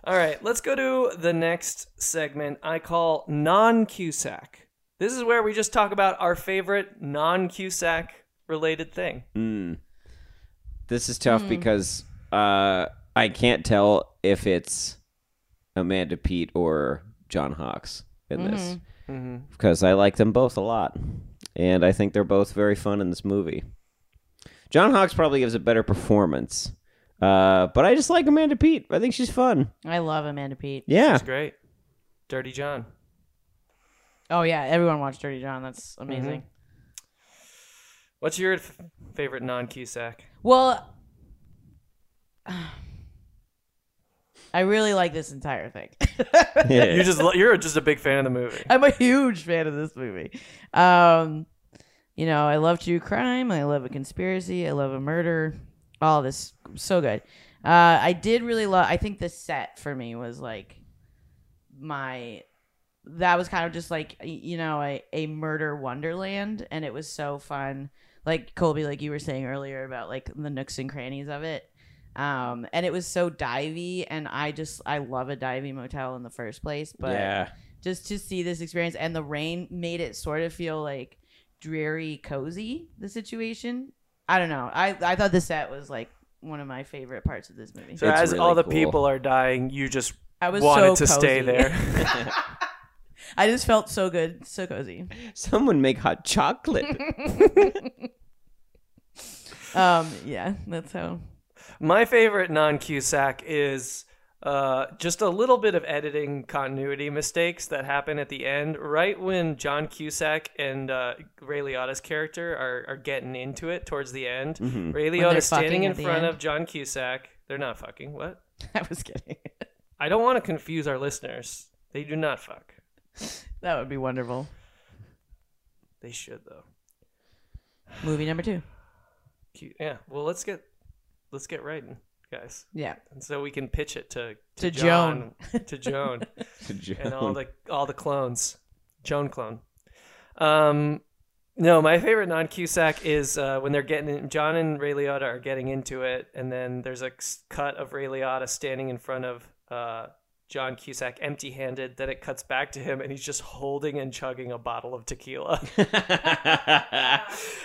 All right, let's go to the next segment I call non Cusack. This is where we just talk about our favorite non Cusack related thing. Mm. This is tough because uh, I can't tell if it's Amanda Peet or John Hawkes in this because I like them both a lot, and I think they're both very fun in this movie. John Hawkes probably gives a better performance, uh, but I just like Amanda Peet. I think she's fun. I love Amanda Peet. Yeah, It's great. Dirty John. Oh yeah, everyone watched Dirty John. That's amazing. What's your f- favorite non Cusack? Well, [sighs] I really like this entire thing. [laughs] You just lo- you're just a big fan of the movie. I'm a huge fan of this movie. Um, you know, I love true crime. I love a conspiracy. I love a murder. All this so good. Uh, I did really love. I think the set for me was like my. That was kind of just like you know a a murder wonderland, and it was so fun. Like Colby, like you were saying earlier about like the nooks and crannies of it. Um, and it was so divey, and I just I love a divey motel in the first place, but yeah. just to see this experience and the rain made it sort of feel like dreary cozy the situation i don't know i i thought the set was like one of my favorite parts of this movie So It's as really all the cool. people are dying, you just i was wanted so to stay cozy. there. [laughs] i just felt so good so cozy Someone make hot chocolate. [laughs] [laughs] um yeah that's how My favorite non Cusack is uh, just a little bit of editing continuity mistakes that happen at the end, right when John Cusack and uh, Ray Liotta's character are, are getting into it towards the end. Mm-hmm. Ray they're Liotta standing in front end? of John Cusack. They're not fucking. What? [laughs] i was kidding I don't want to confuse our listeners. They do not fuck. that would be wonderful They should though. movie number two Cu- Yeah. Well, let's get let's get writing, guys, yeah and so we can pitch it to To John, [laughs] to Joan. [laughs] To and all the all the clones, Joan clone. Um, no, my favorite non Cusack is uh, when they're getting in, John and Ray Liotta are getting into it, and then there's a cut of Ray Liotta standing in front of uh, John Cusack, empty handed. Then it cuts back to him, and he's just holding and chugging a bottle of tequila. [laughs] and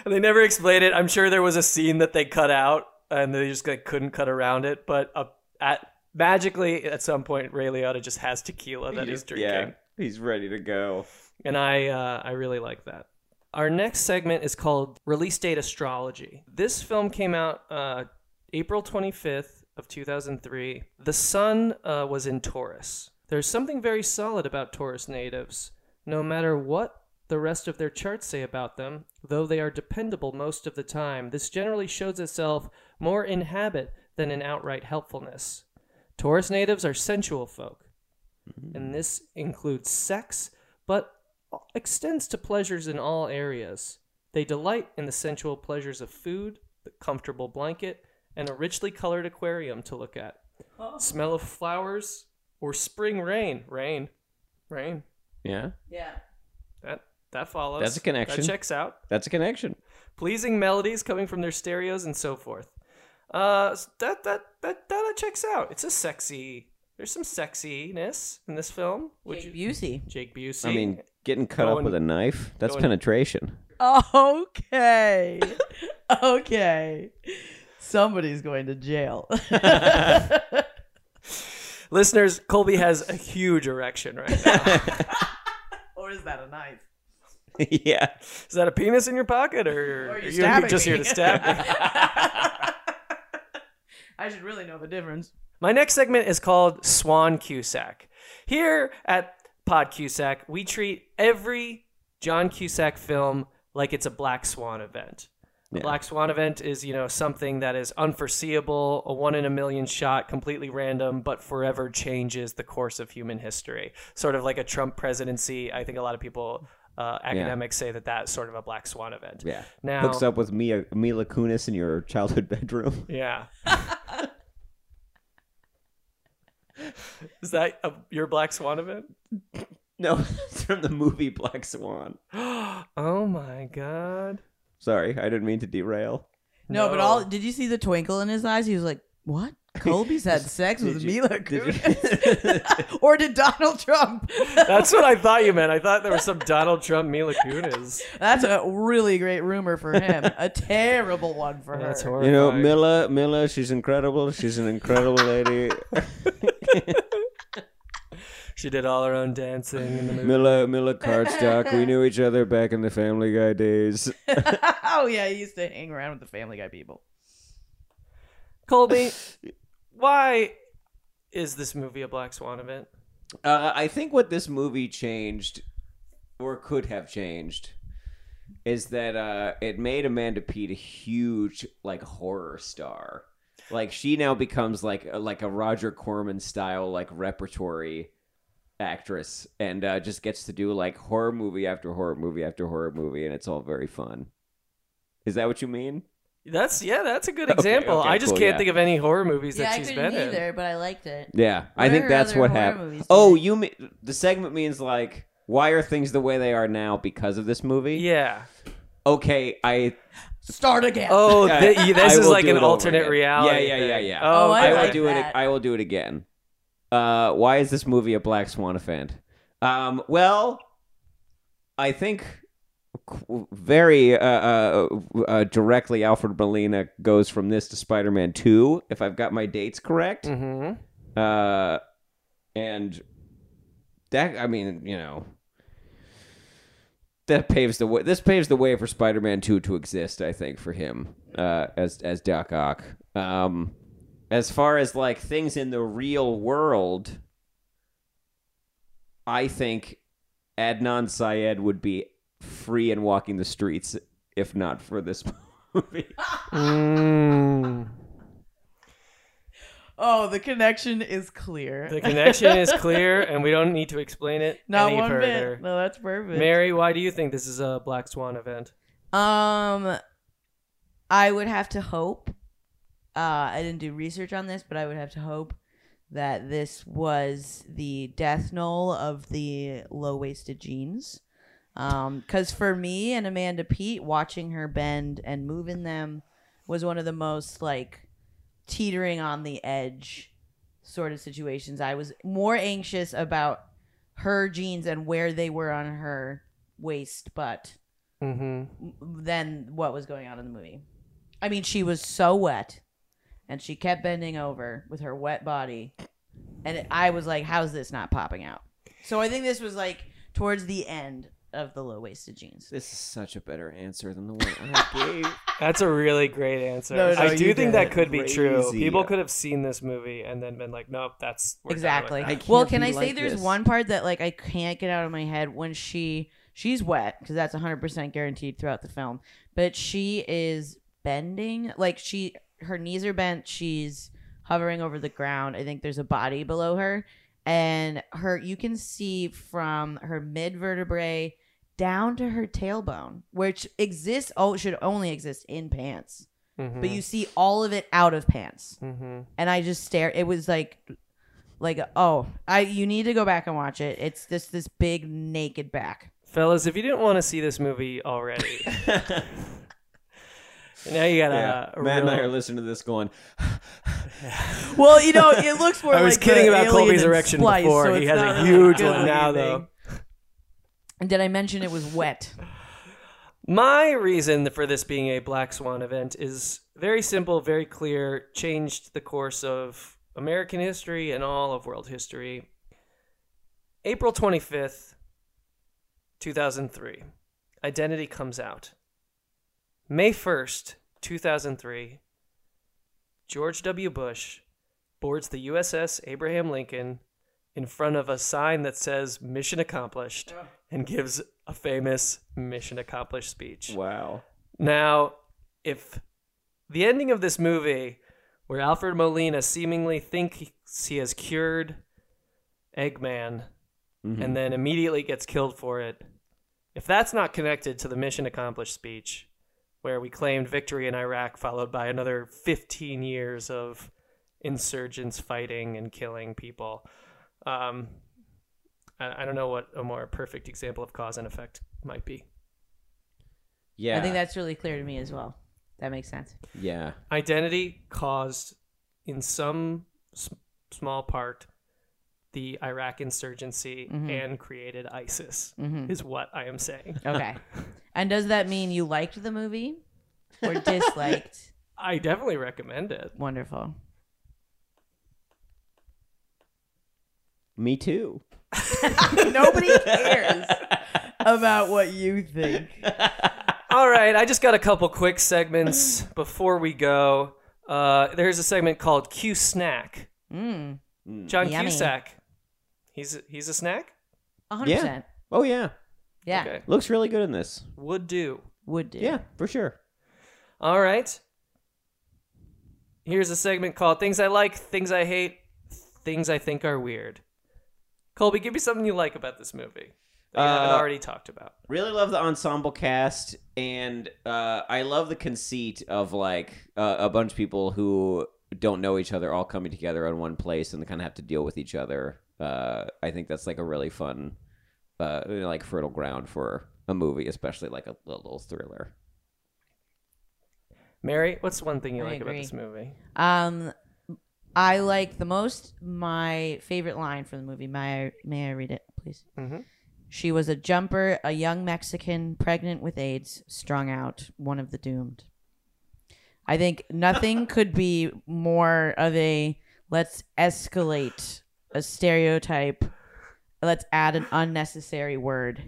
they never explained it. I'm sure there was a scene that they cut out, and they just like, couldn't cut around it. But uh, at magically at some point, Ray Liotta just has tequila that he's drinking Yeah, he's ready to go. and I uh, I really like that. Our next segment is called Release Date Astrology. This film came out uh, April 25th of 2003. The sun uh, was in Taurus. There's something very solid about Taurus natives. No matter what the rest of their charts say about them, though they are dependable most of the time, this generally shows itself more in habit than in outright helpfulness. Taurus natives are sensual folk, and mm. this includes sex, but extends to pleasures in all areas. They delight in the sensual pleasures of food, the comfortable blanket, and a richly colored aquarium to look at. Oh. Smell of flowers or spring rain. Rain. Rain. Yeah, Yeah. That that follows. That's a connection. That checks out. that's a connection. Pleasing melodies coming from their stereos and so forth. Uh, that that that that checks out. It's a sexy. There's some sexiness in this film. Would Jake you, Busey. Jake Busey. I mean, getting cut up with a knife, that's going- penetration. Okay. [laughs] okay. Somebody's going to jail. [laughs] listeners, Colby has a huge erection right now. [laughs] or is that a knife? yeah. Is that a penis in your pocket, or, Or are you're you just here to stab me? I should really know the difference. My next segment is called Swan Cusack. Here at Pod Cusack, we treat every John Cusack film like it's a Black Swan event. A Yeah. Black Swan event is, you know, something that is unforeseeable, a one in a million shot, completely random, but forever changes the course of human history. Sort of like a Trump presidency. I think a lot of people, uh, academics, say that that's sort of a Black Swan event. Yeah. Now, Hooks up with Mia, Mila Kunis in your childhood bedroom. Yeah. [laughs] [laughs] Is that a, your Black Swan event? [laughs] No, [laughs] it's from the movie Black Swan. [gasps] oh my god. Sorry, I didn't mean to derail. No, but all did you see the twinkle in his eyes? He was like, "What? Colby's had sex with Did you- Mila did you- Kunis, or did Donald Trump?" That's what I thought you meant. I thought there was some Donald Trump Mila Kunis. That's a really great rumor for him. a terrible one for him. That's her. horrifying. You know, Mila, Mila, she's incredible. She's an incredible lady. She did all her own dancing in the movie. Mila, Mila Cardstock. We knew each other back in the Family Guy days. [laughs] oh yeah, he used to hang around with the Family Guy people. Colby, [laughs] why is this movie a Black Swan event? Uh, I think what this movie changed, or could have changed, is that uh, it made Amanda Peet a huge like horror star. Like she now becomes like like a Roger Corman style like repertory actress, and uh, just gets to do like horror movie after horror movie after horror movie, and it's all very fun. Is that what you mean? That's yeah, that's a good [laughs] example. okay, I just cool, can't yeah. think of any horror movies yeah, that she's couldn't been either, in. but I liked it. Yeah, I think that's what happened. Oh, doing? you mean the segment means like why are things the way they are now because of this movie? Yeah. Okay, I Start again. Oh, I- thi- this I is will like do an it over alternate again. reality. Yeah, yeah, yeah, thing. yeah. Oh, I I will like do that. it. I will do it again. Uh, why is this movie a Black Swan event? Um, well, I think qu- very uh, uh, uh, directly Alfred Molina goes from this to Spider-Man Two, if I've got my dates correct. hmm Uh, and that I mean, you know, that paves the way. This paves the way for Spider-Man Two to exist. I think for him uh, as as Doc Ock. Um, as far as like things in the real world, I think Adnan Syed would be free and walking the streets if not for this [laughs] movie. Mm. Oh, the connection is clear. The connection is clear, and we don't need to explain it Not any one further. bit. No, that's perfect. Mary, why do you think this is a Black Swan event? Um, I would have to hope. Uh, I didn't do research on this, but I would have to hope that this was the death knell of the low waisted jeans. Um, because for me and Amanda Peet, watching her bend and move in them was one of the most like teetering on the edge sort of situations. I was more anxious about her jeans and where they were on her waist, but Mm-hmm. than what was going on in the movie. I mean, she was so wet, and she kept bending over with her wet body, and it, I was like, "How's this not popping out?" So I think this was like towards the end of the low waisted jeans. this is such a better answer than the one I [laughs] gave. That's a really great answer. No, no, I do you think did that it. could be true. Crazy. People could have seen this movie and then been like, "Nope, that's we're done with exactly. that." I can't Well, can be I say like there's this. one part that like I can't get out of my head when she she's wet because that's 100% guaranteed throughout the film, but she is bending like she her knees are bent, she's hovering over the ground. I think there's a body below her and her you can see from her mid vertebrae down to her tailbone, which exists. Oh, should only exist in pants, Mhm. but you see all of it out of pants. Mhm. And I just stare. It was like, like oh, I you need to go back and watch it. It's this this big naked back. Fellas, if you didn't want to see this movie already, [laughs] [laughs] now you got Yeah. a, a Matt and I are listening to this going. [laughs] Well, you know, it looks more. I was like kidding about Colby's erection Splice, before. so he has a a huge one now, looking though. Did I mention it was wet? My reason for this being a Black Swan event is very simple, very clear, changed the course of American history and all of world history. April 25th, 2003, Identity comes out. May 1st, 2003, George W. Bush boards the USS Abraham Lincoln in front of a sign that says mission accomplished and gives a famous mission accomplished speech. Wow. Now, if the ending of this movie, where Alfred Molina seemingly thinks he has cured Eggman Mhm. and then immediately gets killed for it, if that's not connected to the mission accomplished speech, where we claimed victory in Iraq, followed by another 15 years of insurgents fighting and killing people, um, I, I don't know what a more perfect example of cause and effect might be. Yeah. I think that's really clear to me as well. That makes sense. Yeah. Identity caused, in some s- small part, the Iraq insurgency Mhm. and created ISIS, Mhm. is what I am saying. Okay. [laughs] and does that mean you liked the movie or [laughs] disliked? I definitely recommend it. Wonderful. Me too. [laughs] Nobody cares about what you think. All right, I just got a couple quick segments before we go. Uh, there's a segment called Q Snack. Mm. John Yummy. Cusack. He's he's a snack. A hundred Yeah. percent. Oh yeah. Yeah. Okay. Looks really good in this. Would do. Would do. Yeah, for sure. All right. Here's a segment called Things I Like, Things I Hate, Things I Think Are Weird. Colby, give me something you like about this movie that you haven't Uh, already talked about. Really love the ensemble cast, and uh, I love the conceit of like uh, a bunch of people who don't know each other all coming together in one place and kind of have to deal with each other. Uh, I think that's like a really fun, uh, you know, like fertile ground for a movie, especially like a little thriller. Mary, what's one thing you I like about agree. this movie? Um, I like the most my favorite line from the movie. May I, may I read it, please? Mhm. She was a jumper, a young Mexican, pregnant with AIDS, strung out, one of the doomed. I think nothing [laughs] could be more of a let's escalate a stereotype, let's add an unnecessary word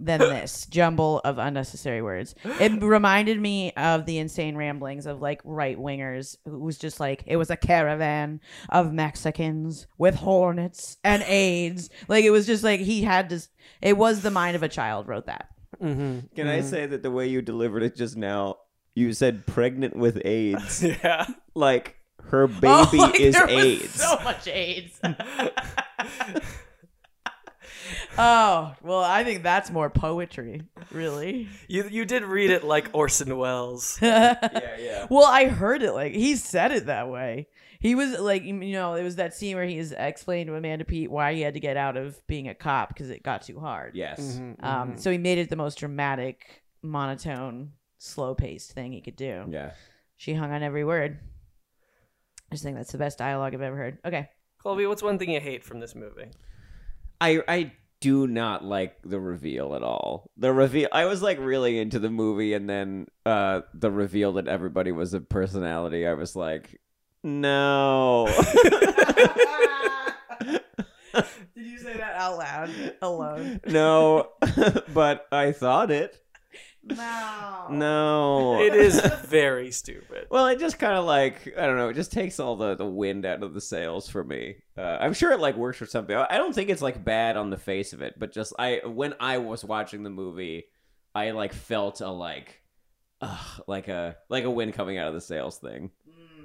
than this jumble of unnecessary words. It [gasps] reminded me of the insane ramblings of like right wingers who was just like it was a caravan of Mexicans with hornets and AIDS. Like it was just like he had to. It was the mind of a child wrote that. Mm-hmm. Can I say that the way you delivered it just now, you said pregnant with AIDS, [laughs] yeah. like her [laughs] baby Oh, like is there was AIDS. So much AIDS. [laughs] oh well, I think that's more poetry, really. You you did read it like Orson Welles. [laughs] yeah, yeah. Well, I heard it like he said it that way. He was like, you know, it was that scene where he's explained to Amanda Peet why he had to get out of being a cop because it got too hard. Yes. Mm-hmm. Um, so he made it the most dramatic, monotone, slow paced thing he could do. Yeah. She hung on every word. I just think that's the best dialogue I've ever heard. Okay. Colby, what's one thing you hate from this movie? I I do not like the reveal at all. The reveal I was like really into the movie and then uh the reveal that everybody was a personality, I was like, no. Did you say that out loud alone? [laughs] no. [laughs] but I thought it. No. No. It is very stupid. Well, it just kind of like I don't know. It just takes all the, the wind out of the sails for me. Uh, I'm sure it like works for something. I don't think it's like bad on the face of it, but just I when I was watching the movie, I like felt a like, ugh, like a like a wind coming out of the sails thing,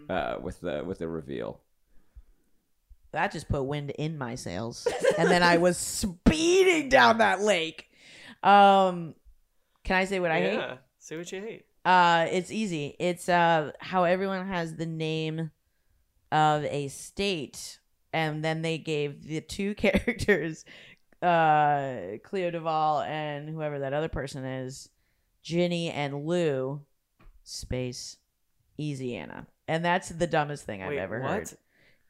uh, with the with the reveal. That just put wind in my sails. and then I was [laughs] speeding down that lake. Um, can I say what I hate? yeah. See what you hate. Uh, it's easy. It's uh how everyone has the name of a state, and then they gave the two [laughs] characters, uh, Clea DuVall and whoever that other person is, Ginny and Lou, space, Easiana, and that's the dumbest thing I've Wait, ever what? heard.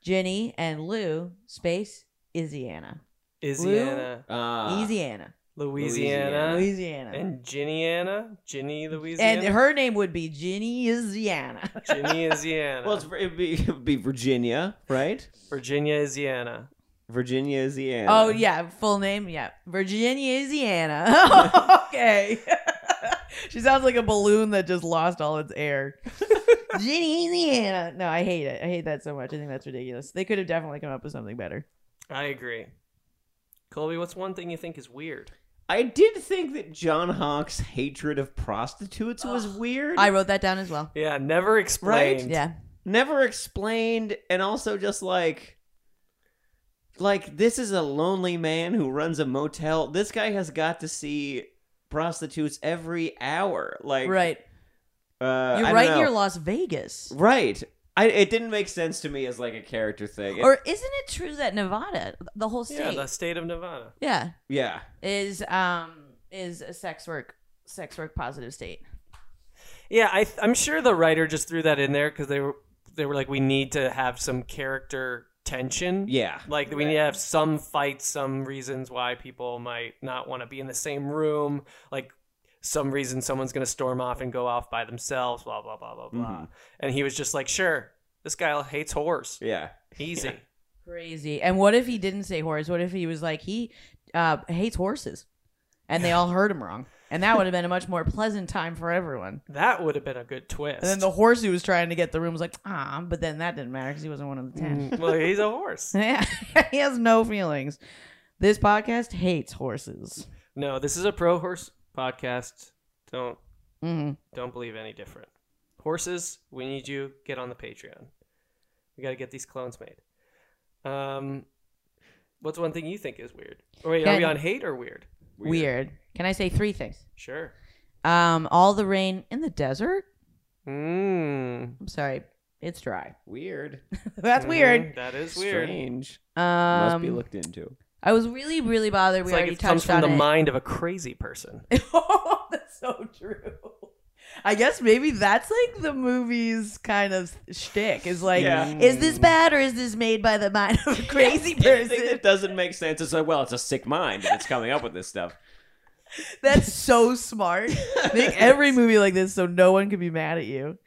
Ginny and Lou, space, Isiana, Isiana, Uh, Louisiana, Louisiana, Louisiana, and Ginnyana, Ginny, Louisiana, and her name would be Ginny Isiana. Ginny, [laughs] Isiana. well, it's, it'd, be, [laughs] it'd be Virginia, right? Virginia, Isiana. Virginia, Isiana. Oh yeah, full name, yeah, Virginia, Isiana. [laughs] okay, she sounds like a balloon that just lost all its air. Virginia, Isiana. No, I hate it. I hate that so much. I think that's ridiculous. They could have definitely come up with something better. I agree. Colby, what's one thing you think is weird? I did think that John Hawkes' hatred of prostitutes was weird. I wrote that down as well. Yeah, never explained. Yeah. Never explained, and also just like, like this is a lonely man who runs a motel. This guy has got to see prostitutes every hour. Like, Right. Uh, I You're right know. near Las Vegas. Right. I, it didn't make sense to me as like a character thing. It- Or isn't it true that Nevada, the whole state, Yeah, state, the state of Nevada. yeah, yeah. is um is a sex work sex work positive state. Yeah, I, I'm sure the writer just threw that in there because they were they were like, we need to have some character tension. Yeah. Like we need to have some fights, some reasons why people might not want to be in the same room. Like some reason someone's going to storm off and go off by themselves. Blah blah blah blah blah. Mhm. And he was just like, sure, this guy hates whores. Yeah. Easy. Crazy. And what if he didn't say horse? What if he was like he uh, hates horses, and they all heard him wrong, and that would have been a much more pleasant time for everyone. That would have been a good twist. And then the horse who was trying to get the room was like, ah, but then that didn't matter because he wasn't one of the ten. Mm, well, he's a horse. [laughs] yeah, [laughs] he has no feelings. This podcast hates horses. No, this is a pro horse podcast. Don't Mhm. don't believe any different. Horses, we need you. Get on the Patreon. We got to get these clones made. Um, what's one thing you think is weird? Or wait, are Can- we on hate or weird? Weird. Can I say three things? Sure. Um, all the rain in the desert. Mm. I'm sorry, it's dry. Weird. [laughs] That's weird. Mm, That is weird. Strange. Um, Must be looked into. I was really, really bothered. It's we like already it comes from on the it. mind of a crazy person. [laughs] oh, that's so true. I guess maybe that's like the movie's kind of shtick. Is like, Yeah. is this bad or is this made by the mind of a [laughs] crazy Anything person? that doesn't make sense is like, well, it's a sick mind that's coming up with this stuff. That's so smart. [laughs] Make every movie like this so no one can be mad at you.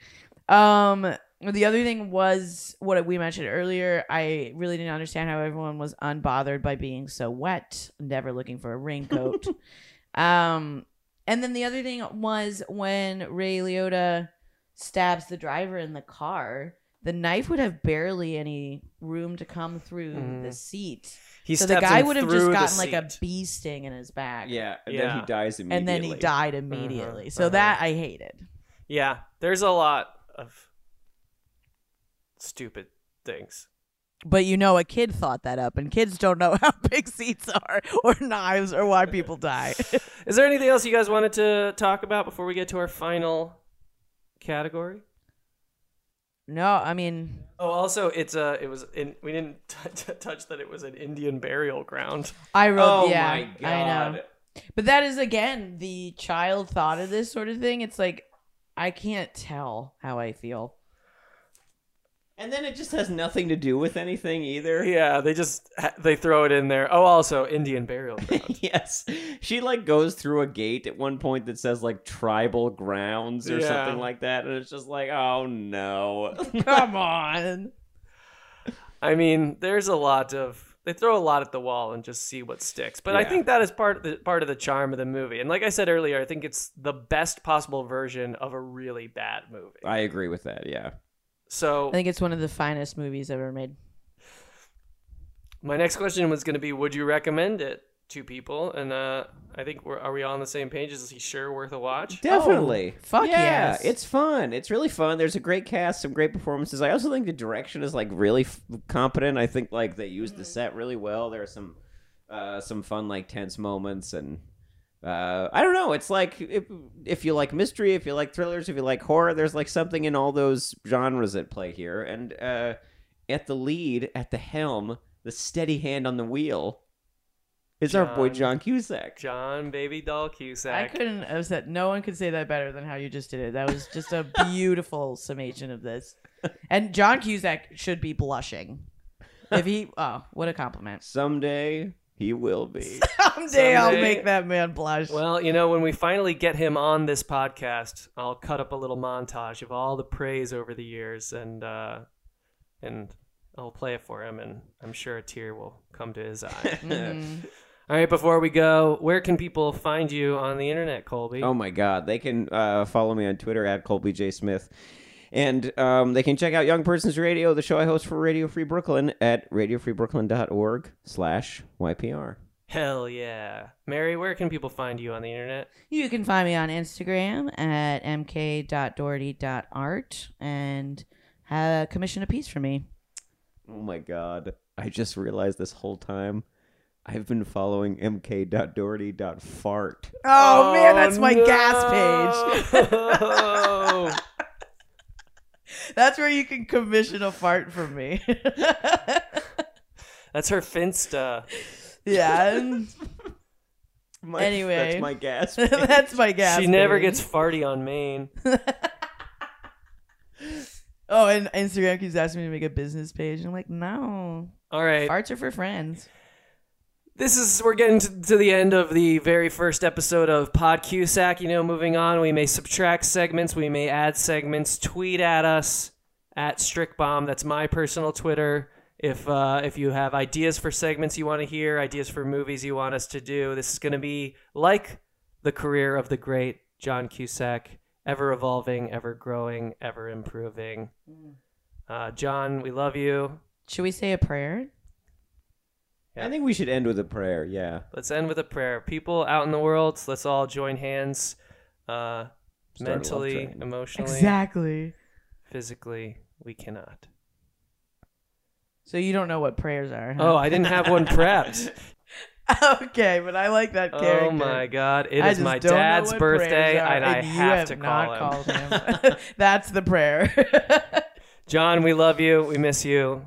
Um, the other thing was what we mentioned earlier. I really didn't understand how everyone was unbothered by being so wet, never looking for a raincoat. [laughs] um, and then the other thing was when Ray Liotta stabs the driver in the car, the knife would have barely any room to come through Mhm. the seat. He so the guy would have just gotten like a bee sting in his back. Yeah, and Yeah. then he dies immediately. And then he died immediately. Uh-huh, so uh-huh. that I hated. Yeah, there's a lot of stupid things. But you know, a kid thought that up, and kids don't know [laughs] how big seats are, or knives, or why people die. [laughs] Is there anything else you guys wanted to talk about before we get to our final category? no, I mean, Oh, also, it's a. It was. In, we didn't [laughs] t- t- touch that it was an Indian burial ground. I wrote, Oh yeah, my I know. God. But that is again the child thought of this sort of thing. It's like I can't tell how I feel. And then it just has nothing to do with anything either. [laughs] Yeah, they just they throw it in there. Oh, also Indian burial ground. [laughs] yes. She like goes through a gate at one point that says like tribal grounds or Yeah. something like that. And it's just like, oh no. [laughs] Come on. I mean, there's a lot of they throw a lot at the wall and just see what sticks. But I think that is part of the part of the charm of the movie. And like I said earlier, I think it's the best possible version of a really bad movie. I agree with that, yeah. So I think it's one of the finest movies ever made. my next question was going to be, would you recommend it to people? And uh, I think we're are we all on the same page? Is he sure worth a watch? Definitely. Oh, fuck yeah, yes. It's fun. It's really fun. There's a great cast, some great performances. I also think the direction is like really f- competent. I think like they used the set really well. There are some uh some fun like tense moments and uh, I don't know. It's like if, if you like mystery, if you like thrillers, if you like horror, there's like something in all those genres at play here. And uh, at the lead, at the helm, the steady hand on the wheel, is our boy John Cusack. John Baby Doll Cusack. I couldn't have said no one could say that better than how you just did it. That was just a [laughs] beautiful summation of this. And John Cusack should be blushing. If he oh, what a compliment. Someday he will be. [laughs] Someday, I'll Someday- make that man blush. Well, you know, when we finally get him on this podcast, I'll cut up a little montage of all the praise over the years, and uh, and I'll play it for him, and I'm sure a tear will come to his eye. [laughs] Mhm. All right, before we go, where can people find you on the internet, Colby? Oh my God! They can uh, follow me on Twitter at Colby J Smith, and um, they can check out Young Persons Radio, the show I host for Radio Free Brooklyn at radiofreebrooklyn.org/slash YPR. Hell yeah, Mary. Where can people find you on the internet? You can find me on Instagram at mk.doherty.art and uh, commission a piece for me. Oh my God! I just realized this whole time I've been following mk.doherty.fart. Oh, man, that's my no. gas page. [laughs] [laughs] That's where you can commission a fart from me. [laughs] That's her Finsta. yeah. [laughs] My- anyway, [laughs] that's my gas. that's my gas. she never page. gets farty on Maine. Oh, and Instagram keeps asking me to make a business page. I'm like, no. All right. Farts are for friends. This is we're getting to, to the end of the very first episode of Pod Cusack. You know, moving on, we may subtract segments, we may add segments. Tweet at us at Strickbomb. That's my personal Twitter. If uh, if you have ideas for segments you want to hear, ideas for movies you want us to do, this is going to be like the career of the great John Cusack, ever evolving, ever growing, ever improving. Uh, John, we love you. Should we say a prayer? I think we should end with a prayer. Yeah. Let's end with a prayer. People out in the world, let's all join hands uh, Start a love mentally, emotionally, Exactly. physically. We cannot. So you don't know what prayers are. huh? Oh, I didn't have one prepped. [laughs] okay, but I like that character. Oh my God. it I is my dad's birthday, are, and I you have to not call him. him. [laughs] [laughs] That's the prayer. John, we love you. We miss you.